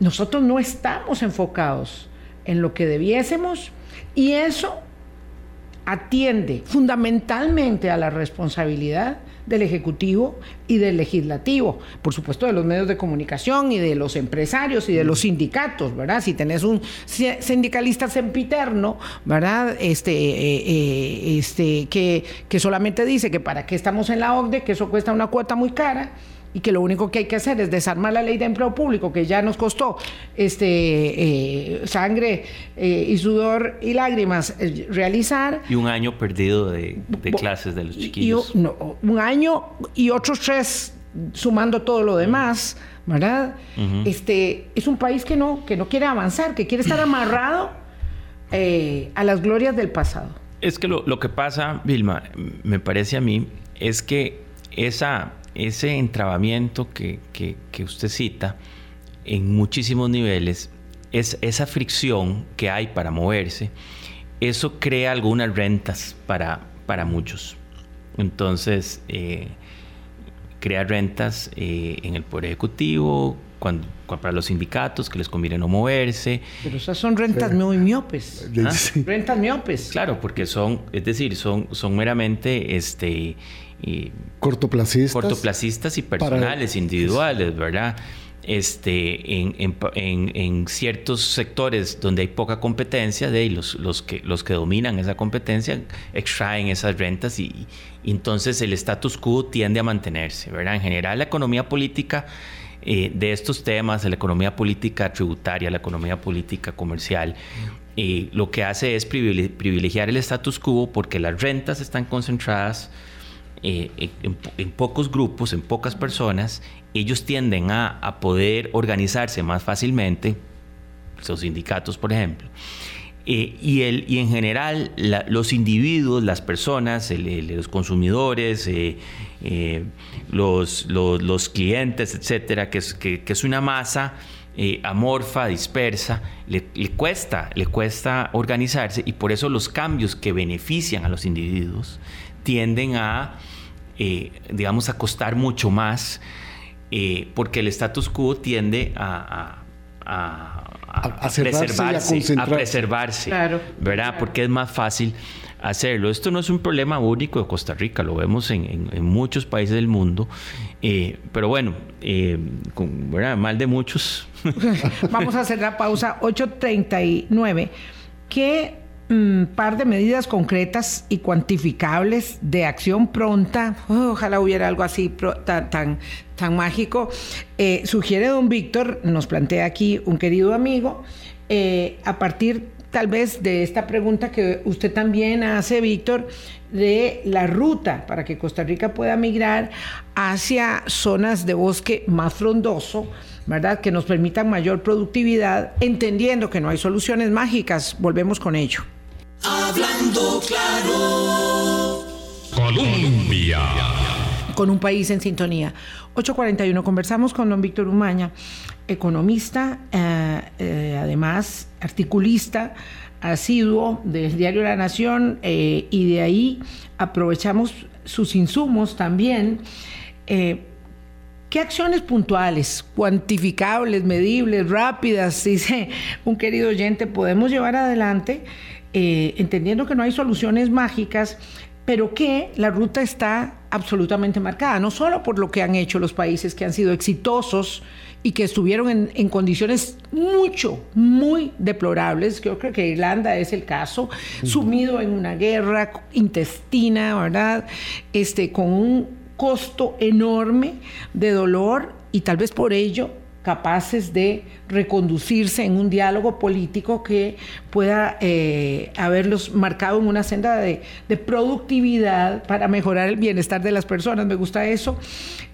Speaker 2: nosotros no estamos enfocados en lo que debiésemos y eso atiende fundamentalmente a la responsabilidad del Ejecutivo y del Legislativo, por supuesto de los medios de comunicación y de los empresarios y de los sindicatos, ¿verdad? Si tenés un sindicalista sempiterno, ¿verdad? Este, eh, eh, este, que, que solamente dice que para qué estamos en la OCDE, que eso cuesta una cuota muy cara, y que lo único que hay que hacer es desarmar la ley de empleo público que ya nos costó este eh, sangre eh, y sudor y lágrimas eh, realizar
Speaker 1: y un año perdido de, clases de los chiquillos
Speaker 2: un año y otros tres sumando todo lo demás, ¿verdad? este, es un país que no, que no quiere avanzar, que quiere estar amarrado a las glorias del pasado.
Speaker 1: Es que lo, que pasa, Vilma, me parece a mí, es que esa, ese entrabamiento que, que usted cita en muchísimos niveles, es esa fricción que hay para moverse, eso crea algunas rentas para, para muchos. Entonces, eh, crea rentas eh, en el Poder Ejecutivo, cuando, para los sindicatos que les conviene no moverse.
Speaker 2: Pero esas son rentas muy miopes. ¿Ah? Rentas miopes.
Speaker 1: Claro, porque son, es decir, son, son meramente este,
Speaker 3: cortoplacistas.
Speaker 1: cortoplacistas y personales, individuales, ¿verdad? este, en, ciertos sectores donde hay poca competencia, de los, los, que, los que dominan esa competencia extraen esas rentas y, entonces el status quo tiende a mantenerse. ¿verdad? En general, la economía política eh, de estos temas, la economía política tributaria, la economía política comercial, eh, lo que hace es privilegiar el status quo porque las rentas están concentradas eh, en, pocos grupos, en pocas personas, ellos tienden a, poder organizarse más fácilmente, los sindicatos, por ejemplo. Eh, y, el, y en general los individuos, las personas, los consumidores, eh, los, los, clientes, etcétera, que es, que, es una masa amorfa, dispersa, le, le, cuesta, le cuesta organizarse y por eso los cambios que benefician a los individuos tienden a, eh, digamos, a costar mucho más, eh, porque el status quo tiende a, preservarse, a, preservarse, ¿verdad? Porque es más fácil hacerlo. Esto no es un problema único de Costa Rica, lo vemos en, muchos países del mundo, eh, pero bueno, con, mal de muchos.
Speaker 2: Vamos a hacer la pausa 8.39. ¿Qué un par de medidas concretas y cuantificables de acción pronta, ojalá hubiera algo así tan, tan, mágico, eh, sugiere don Víctor, nos plantea aquí un querido amigo, eh, a partir tal vez de esta pregunta que usted también hace, Víctor, de la ruta para que Costa Rica pueda migrar hacia zonas de bosque más frondoso, ¿verdad? Que nos permitan mayor productividad, entendiendo que no hay soluciones mágicas. Volvemos con ello. Hablando claro. Colombia. Con un país en sintonía. 841, conversamos con don Víctor Umaña, economista, eh, eh, además articulista asiduo del diario La Nación eh, y de ahí aprovechamos sus insumos también. ¿Qué acciones puntuales, cuantificables, medibles, rápidas, dice un querido oyente, podemos llevar adelante eh, entendiendo que no hay soluciones mágicas, pero que la ruta está absolutamente marcada, no solo por lo que han hecho los países que han sido exitosos y que estuvieron en, condiciones mucho, muy deplorables. Yo creo que Irlanda es el caso, sumido en una guerra intestina, ¿verdad? Este, con un costo enorme de dolor y tal vez por ello capaces de reconducirse en un diálogo político que pueda eh, haberlos marcado en una senda de, productividad para mejorar el bienestar de las personas. Me gusta eso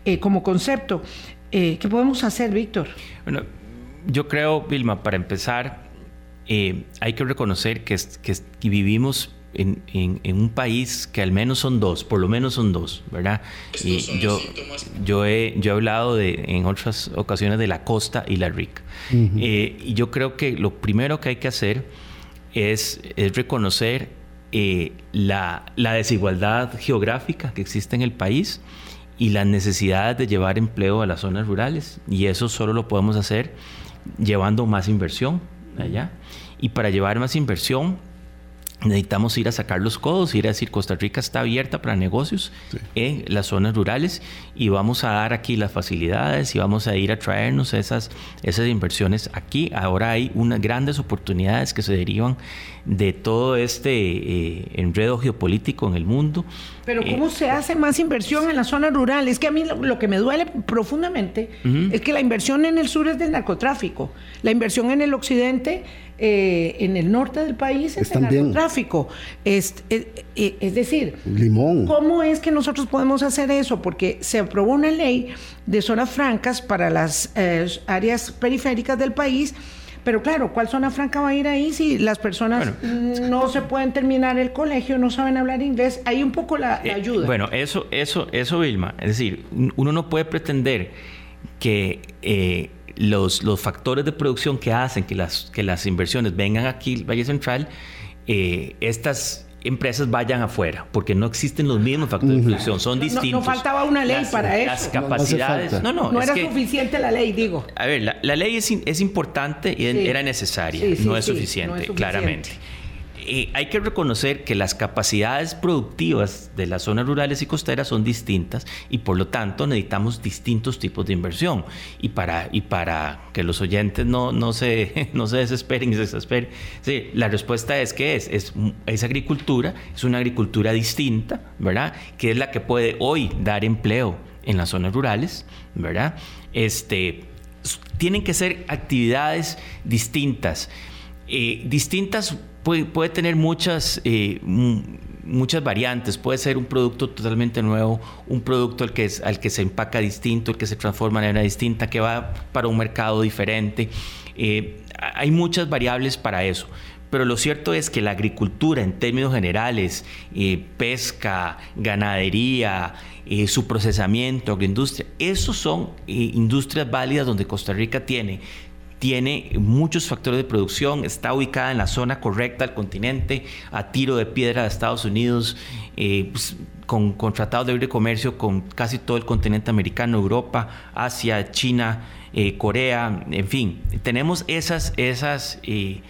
Speaker 2: eh, como concepto. Eh, ¿Qué podemos hacer, Víctor?
Speaker 1: Bueno, yo creo, Vilma, para empezar, hay que reconocer que, que vivimos en, un país que al menos son dos, por lo menos son dos, ¿verdad? y yo, yo, he, yo he hablado de, en otras ocasiones de la costa y la RIC. Eh, y yo creo que lo primero que hay que hacer es, es reconocer eh, la, la, desigualdad geográfica que existe en el país y las necesidades de llevar empleo a las zonas rurales. Y eso solo lo podemos hacer llevando más inversión allá. Y para llevar más inversión, necesitamos ir a sacar los codos, ir a decir Costa Rica está abierta para negocios en las zonas rurales y vamos a dar aquí las facilidades y vamos a ir a traernos esas, esas inversiones aquí. Ahora hay unas grandes oportunidades que se derivan de todo este eh, enredo geopolítico en el mundo.
Speaker 2: Pero eh, ¿cómo se hace más inversión en las zonas rurales? Es que a mí lo, que me duele profundamente es que la inversión en el sur es del narcotráfico, la inversión en el occidente eh, en el norte del país es
Speaker 3: Están
Speaker 2: el
Speaker 3: bien.
Speaker 2: narcotráfico. Es, es, es decir,
Speaker 3: Limón.
Speaker 2: ¿cómo es que nosotros podemos hacer eso? Porque se aprobó una ley de zonas francas para las eh, áreas periféricas del país. Pero claro, ¿cuál zona franca va a ir ahí si las personas no se pueden terminar el colegio, no saben hablar inglés? Hay un poco la, la
Speaker 1: Eh,
Speaker 2: ayuda.
Speaker 1: Bueno, eso, eso, eso, Vilma. Es decir, un- uno no puede pretender que eh, los, los factores de producción que hacen que las, que las inversiones vengan aquí al Valle Central, eh, estas empresas vayan afuera, porque no existen los mismos factores de producción, son
Speaker 2: No- no
Speaker 1: distintos.
Speaker 2: faltaba una ley
Speaker 1: Las-
Speaker 2: para
Speaker 1: Las
Speaker 2: eso.
Speaker 3: Hace
Speaker 1: capacidades. No, no,
Speaker 2: no
Speaker 1: es
Speaker 2: era
Speaker 1: que-
Speaker 2: suficiente la ley, digo.
Speaker 1: a ver, la, la ley es, es importante y
Speaker 2: Sí.
Speaker 1: era necesaria,
Speaker 2: Sí, sí,
Speaker 1: no, es
Speaker 2: sí,
Speaker 1: suficiente,
Speaker 2: no es suficiente.
Speaker 1: claramente. Eh, hay que reconocer que las capacidades productivas de las zonas rurales y costeras son distintas y por lo tanto necesitamos distintos tipos de inversión. Y para, y para que los oyentes no, no, se, no se desesperen y se desesperen, sí, la respuesta es que es, es, es agricultura, es una agricultura distinta, ¿verdad? Que es la que puede hoy dar empleo en las zonas rurales, ¿verdad? Este, tienen que ser actividades distintas. Eh, distintas puede, tener muchas, eh, mu- muchas variantes. Puede ser un producto totalmente nuevo, un producto al que, es- al que se empaca distinto, el que se transforma de manera distinta, que va para un mercado diferente. Eh, hay muchas variables para eso. Pero lo cierto es que la agricultura en términos generales, eh, pesca, ganadería, su procesamiento, agroindustria, esos son industrias válidas donde Costa Rica tiene tiene muchos factores de producción, está ubicada en la zona correcta del continente, a tiro de piedra de Estados Unidos, eh, pues, con, con tratados de libre comercio con casi todo el continente americano, Europa, Asia, China, eh, Corea, en fin, tenemos esas, esas eh,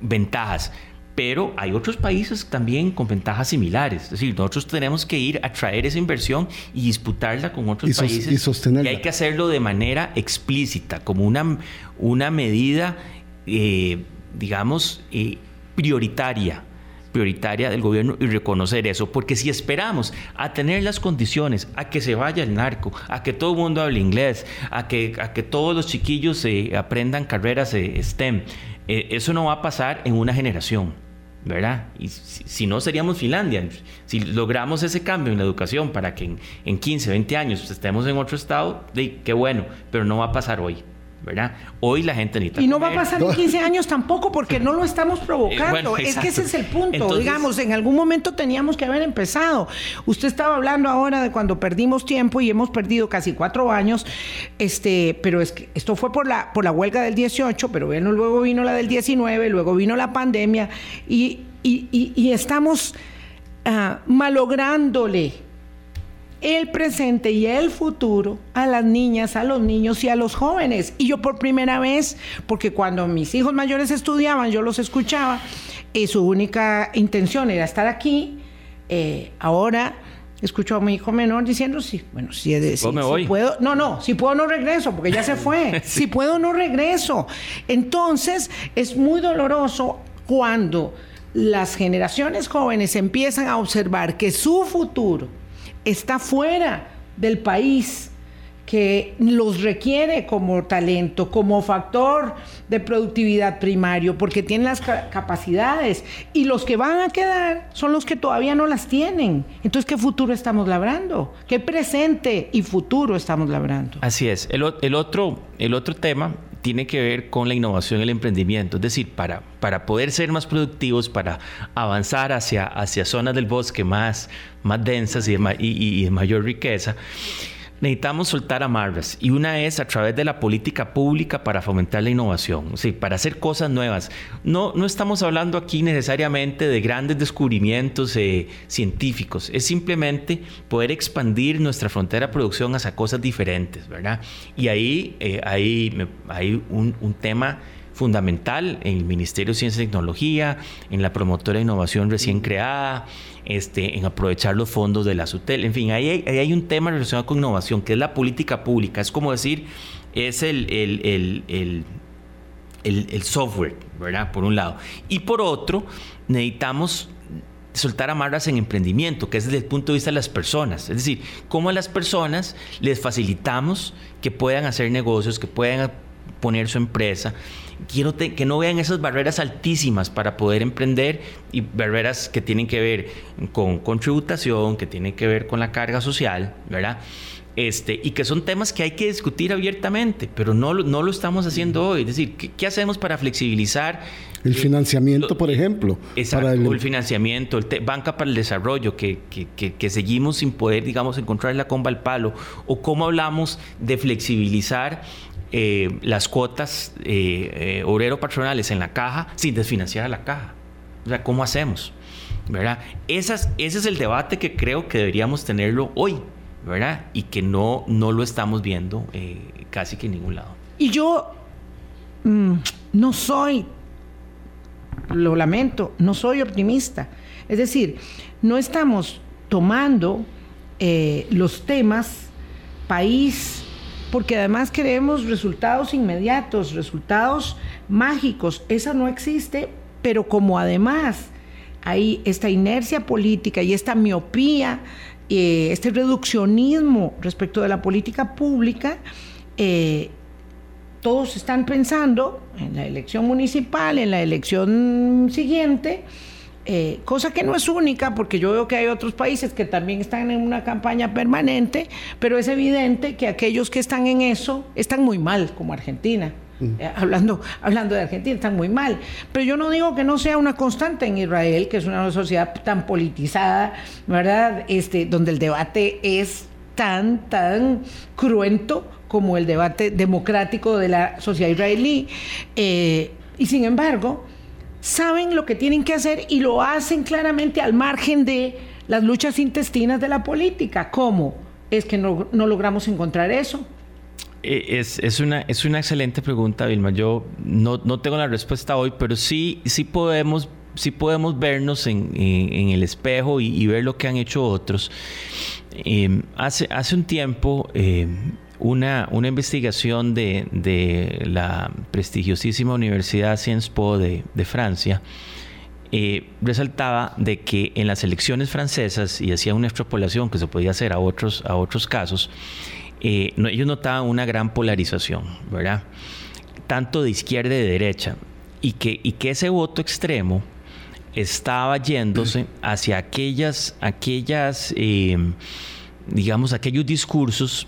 Speaker 1: ventajas. Pero hay otros países también con ventajas similares. Es decir, nosotros tenemos que ir a traer esa inversión y disputarla con otros
Speaker 3: Y
Speaker 1: países.
Speaker 3: y sostenerla.
Speaker 1: hay que hacerlo de manera explícita, como una, una medida, eh, digamos, eh, prioritaria prioritaria del gobierno y reconocer eso, porque si esperamos a tener las condiciones, a que se vaya el narco, a que todo el mundo hable inglés, a que, a que todos los chiquillos eh, aprendan carreras eh, STEM, eh, eso no va a pasar en una generación. ¿Verdad? Y si, no seríamos Finlandia. Si logramos ese cambio en la educación para que en, en 15, 20 años estemos en otro estado, de, qué bueno, pero no va a pasar hoy. ¿Verdad? Hoy la gente necesita.
Speaker 2: Y no va a pasar en 15 años tampoco porque no lo estamos provocando.
Speaker 1: Eh, bueno,
Speaker 2: es que ese es el punto.
Speaker 1: Entonces-
Speaker 2: Digamos, en algún momento teníamos que haber empezado. Usted estaba hablando ahora de cuando perdimos tiempo y hemos perdido casi cuatro años, este, pero es que esto fue por la, por la huelga del 18, pero bueno, luego vino la del 19, luego vino la pandemia y, y- y- y estamos ah, malográndole el presente y el futuro a las niñas, a los niños y a los jóvenes. Y yo por primera vez, porque cuando mis hijos mayores estudiaban, yo los escuchaba, y su única intención era estar aquí, eh, ahora escucho a mi hijo menor diciendo, sí, bueno, si, he de-
Speaker 1: puedo,
Speaker 2: si-
Speaker 1: me
Speaker 2: si
Speaker 1: voy.
Speaker 2: puedo, no, no, si puedo no regreso, porque ya se fue, si puedo no regreso. Entonces, es muy doloroso cuando las generaciones jóvenes empiezan a observar que su futuro está fuera del país que los requiere como talento, como factor de productividad primario, porque tienen las ca- capacidades y los que van a quedar son los que todavía no las tienen. Entonces, ¿qué futuro estamos labrando? ¿Qué presente y futuro estamos labrando?
Speaker 1: Así es. El otro, el otro tema tiene que ver con la innovación y el emprendimiento. Es decir, para, para poder ser más productivos, para avanzar hacia, hacia zonas del bosque más, más densas y y de mayor riqueza, necesitamos soltar amarras. Y una es a través de la política pública para fomentar la innovación, sí, para hacer cosas nuevas. No, no estamos hablando aquí necesariamente de grandes descubrimientos eh, científicos, es simplemente poder expandir nuestra frontera de producción hacia cosas diferentes, ¿verdad? Y ahí eh, hay, hay un, un tema fundamental en el Ministerio de Ciencia y Tecnología, en la promotora de innovación recién creada, este, en aprovechar los fondos de la SUTEL. En fin, ahí hay, un tema relacionado con innovación, que es la política pública. Es como decir, es el- el software, ¿verdad? Por un lado. Y por otro, necesitamos soltar amarras en emprendimiento, que es desde el punto de vista de las personas. Es decir, cómo a las personas les facilitamos que puedan hacer negocios, que puedan poner su empresa. Quiero que no vean esas barreras altísimas para poder emprender y barreras que tienen que ver con, con tributación, que tienen que ver con la carga social, ¿verdad? Este, y que son temas que hay que discutir abiertamente, pero no, no lo estamos haciendo hoy. Es decir, ¿qué, hacemos para flexibilizar?
Speaker 3: El eh, financiamiento, por ejemplo.
Speaker 1: Exacto, para el... financiamiento, el banca para el desarrollo, que, que, seguimos sin poder, digamos, encontrar la comba al palo. O cómo hablamos de flexibilizar eh, las cuotas eh, obrero-patronales en la caja sin desfinanciar a la caja. O sea, ¿cómo hacemos? ¿Verdad? Esas, ese es el debate que creo que deberíamos tenerlo hoy. ¿verdad? Y que no, no lo estamos viendo eh, casi que en ningún lado.
Speaker 2: Y yo mm, no soy, lo lamento, no soy optimista. Es decir, no estamos tomando eh, los temas país, porque además queremos resultados inmediatos, resultados mágicos. Esa no existe, pero como además hay esta inercia política y esta miopía eh, este reduccionismo respecto de la política pública, eh, todos están pensando en la elección municipal, en la elección siguiente, eh, cosa que no es única, porque yo veo que hay otros países que también están en una campaña permanente, pero es evidente que aquellos que están en eso están muy mal, como Argentina. Eh, hablando, hablando de Argentina, están muy mal. Pero yo no digo que no sea una constante en Israel, que es una sociedad tan politizada, ¿verdad? Este, donde el debate es tan, tan cruento como el debate democrático de la sociedad israelí. Eh, y sin embargo, saben lo que tienen que hacer y lo hacen claramente al margen de las luchas intestinas de la política. ¿Cómo? Es que no, no logramos encontrar eso.
Speaker 1: Eh, es, es, una, es una excelente pregunta, Vilma. Yo no, no tengo la respuesta hoy, pero sí, sí podemos sí podemos vernos en, en, el espejo y, ver lo que han hecho otros. Em, hace, hace un tiempo, em, una, una investigación de, de, la prestigiosísima Universidad Sciences Po de, de Francia eh, resaltaba de que en las elecciones francesas, y hacía una extrapolación que se podía hacer a otros, a otros casos, eh, ellos notaban una gran polarización, ¿verdad? Tanto de izquierda y de derecha, y que, y que ese voto extremo estaba yéndose hacia aquellas, aquellas em, digamos, aquellos discursos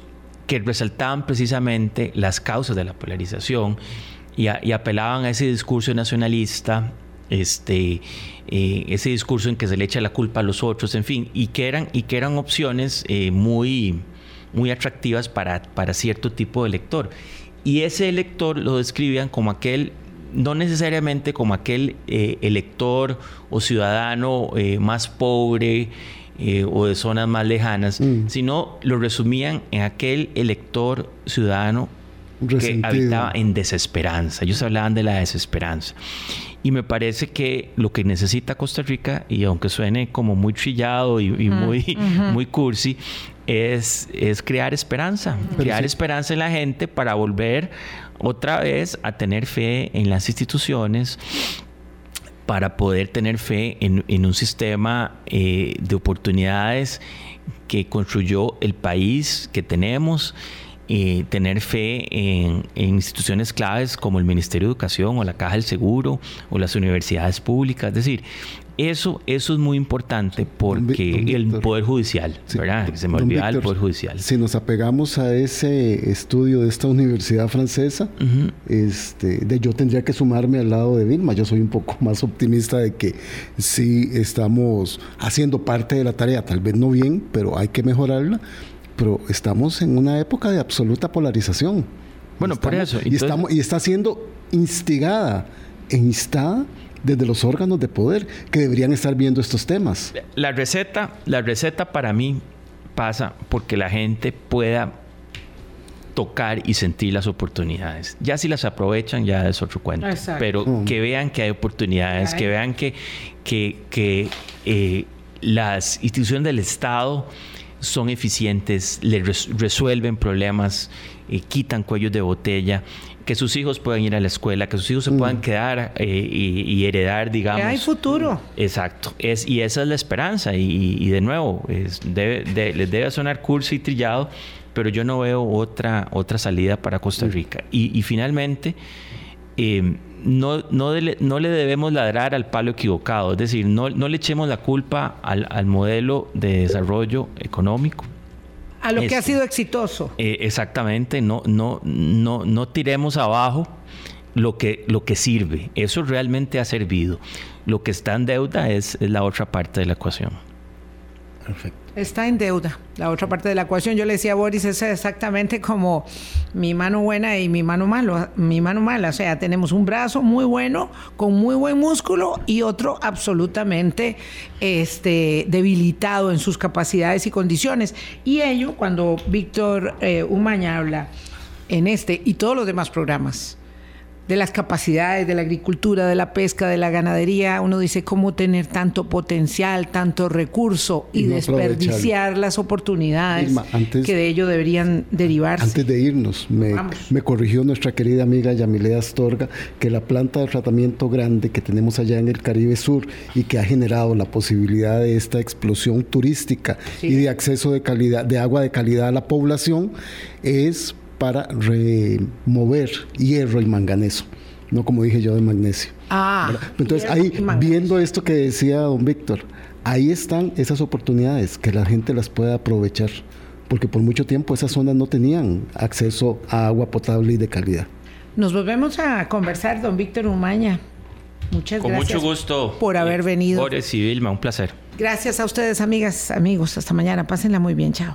Speaker 1: que resaltaban precisamente las causas de la polarización y, apelaban a ese discurso nacionalista, este, eh, ese discurso en que se le echa la culpa a los otros, en fin, y que eran, y que eran opciones eh, muy, muy atractivas para, para cierto tipo de lector. Y ese elector lo describían como aquel no necesariamente como aquel eh, elector o ciudadano eh, más pobre eh, o de zonas más lejanas, mm. sino lo resumían en aquel elector ciudadano que habitaba en desesperanza. Ellos hablaban de la desesperanza. Y me parece que lo que necesita Costa Rica, y aunque suene como muy trillado y, muy, muy cursi, es, es crear esperanza, crear esperanza en la gente para volver otra vez a tener fe en las instituciones, para poder tener fe en, un sistema eh, de oportunidades que construyó el país que tenemos y tener fe en, instituciones claves como el Ministerio de Educación o la Caja del Seguro o las universidades públicas. Es decir, eso, eso es muy importante porque el Poder Judicial, ¿verdad? Se me olvidaba el Poder Judicial.
Speaker 3: Si nos apegamos a ese estudio de esta universidad francesa, este, de, yo tendría que sumarme al lado de Vilma. Yo soy un poco más optimista de que sí estamos haciendo parte de la tarea, tal vez no bien, pero hay que mejorarla pero estamos en una época de absoluta polarización.
Speaker 1: Bueno, por eso.
Speaker 3: y, estamos, y está siendo instigada e instada desde los órganos de poder que deberían estar viendo estos temas.
Speaker 1: La receta, la receta para mí pasa porque la gente pueda tocar y sentir las oportunidades. Ya si las aprovechan, ya es otro cuento. Pero mm. que vean que hay oportunidades, que vean que, que, eh, las instituciones del Estado son eficientes, le resuelven problemas, eh, quitan cuellos de botella, que sus hijos puedan ir a la escuela, que sus hijos se puedan mm. quedar eh, y, heredar, digamos. Que
Speaker 2: hay futuro.
Speaker 1: Exacto. Es, y esa es la esperanza. Y, de nuevo, les debe sonar curso y trillado, pero yo no veo otra, otra salida para Costa Rica. Y, finalmente, eh, no, no, le debemos ladrar al palo equivocado, es decir, no, le echemos la culpa al, modelo de desarrollo económico.
Speaker 2: A lo que ha sido exitoso.
Speaker 1: Eh, exactamente, no, no, no, no tiremos abajo lo que, lo que sirve. Eso realmente ha servido. Lo que está en deuda es la otra parte de la ecuación.
Speaker 2: Está en deuda. La otra parte de la ecuación, yo le decía a Boris, es exactamente como mi mano buena y mi mano malo, mi mano mala. O sea, tenemos un brazo muy bueno, con muy buen músculo, y otro absolutamente este, debilitado en sus capacidades y condiciones. Y ello, cuando Víctor eh, Umaña habla en este y todos los demás programas de las capacidades de la agricultura, de la pesca, de la ganadería, uno dice cómo tener tanto potencial, tanto recurso y, desperdiciar las oportunidades que de ello deberían derivarse.
Speaker 3: Antes de irnos, me, me, corrigió nuestra querida amiga Yamilea Astorga que la planta de tratamiento grande que tenemos allá en el Caribe Sur y que ha generado la posibilidad de esta explosión turística y de acceso de calidad de agua de calidad a la población es para remover hierro y manganeso, no como dije yo de magnesio.
Speaker 2: Ah,
Speaker 3: Entonces ahí, viendo esto que decía don Víctor, ahí están esas oportunidades que la gente las puede aprovechar, porque por mucho tiempo esas zonas no tenían acceso a agua potable y de calidad.
Speaker 2: Nos volvemos a conversar, don Víctor Umaña. Muchas
Speaker 1: Con
Speaker 2: gracias.
Speaker 1: mucho gusto.
Speaker 2: Por haber venido.
Speaker 1: Boris y Vilma, un placer.
Speaker 2: Gracias a ustedes, amigas, amigos. Hasta mañana. Pásenla muy bien. Chao.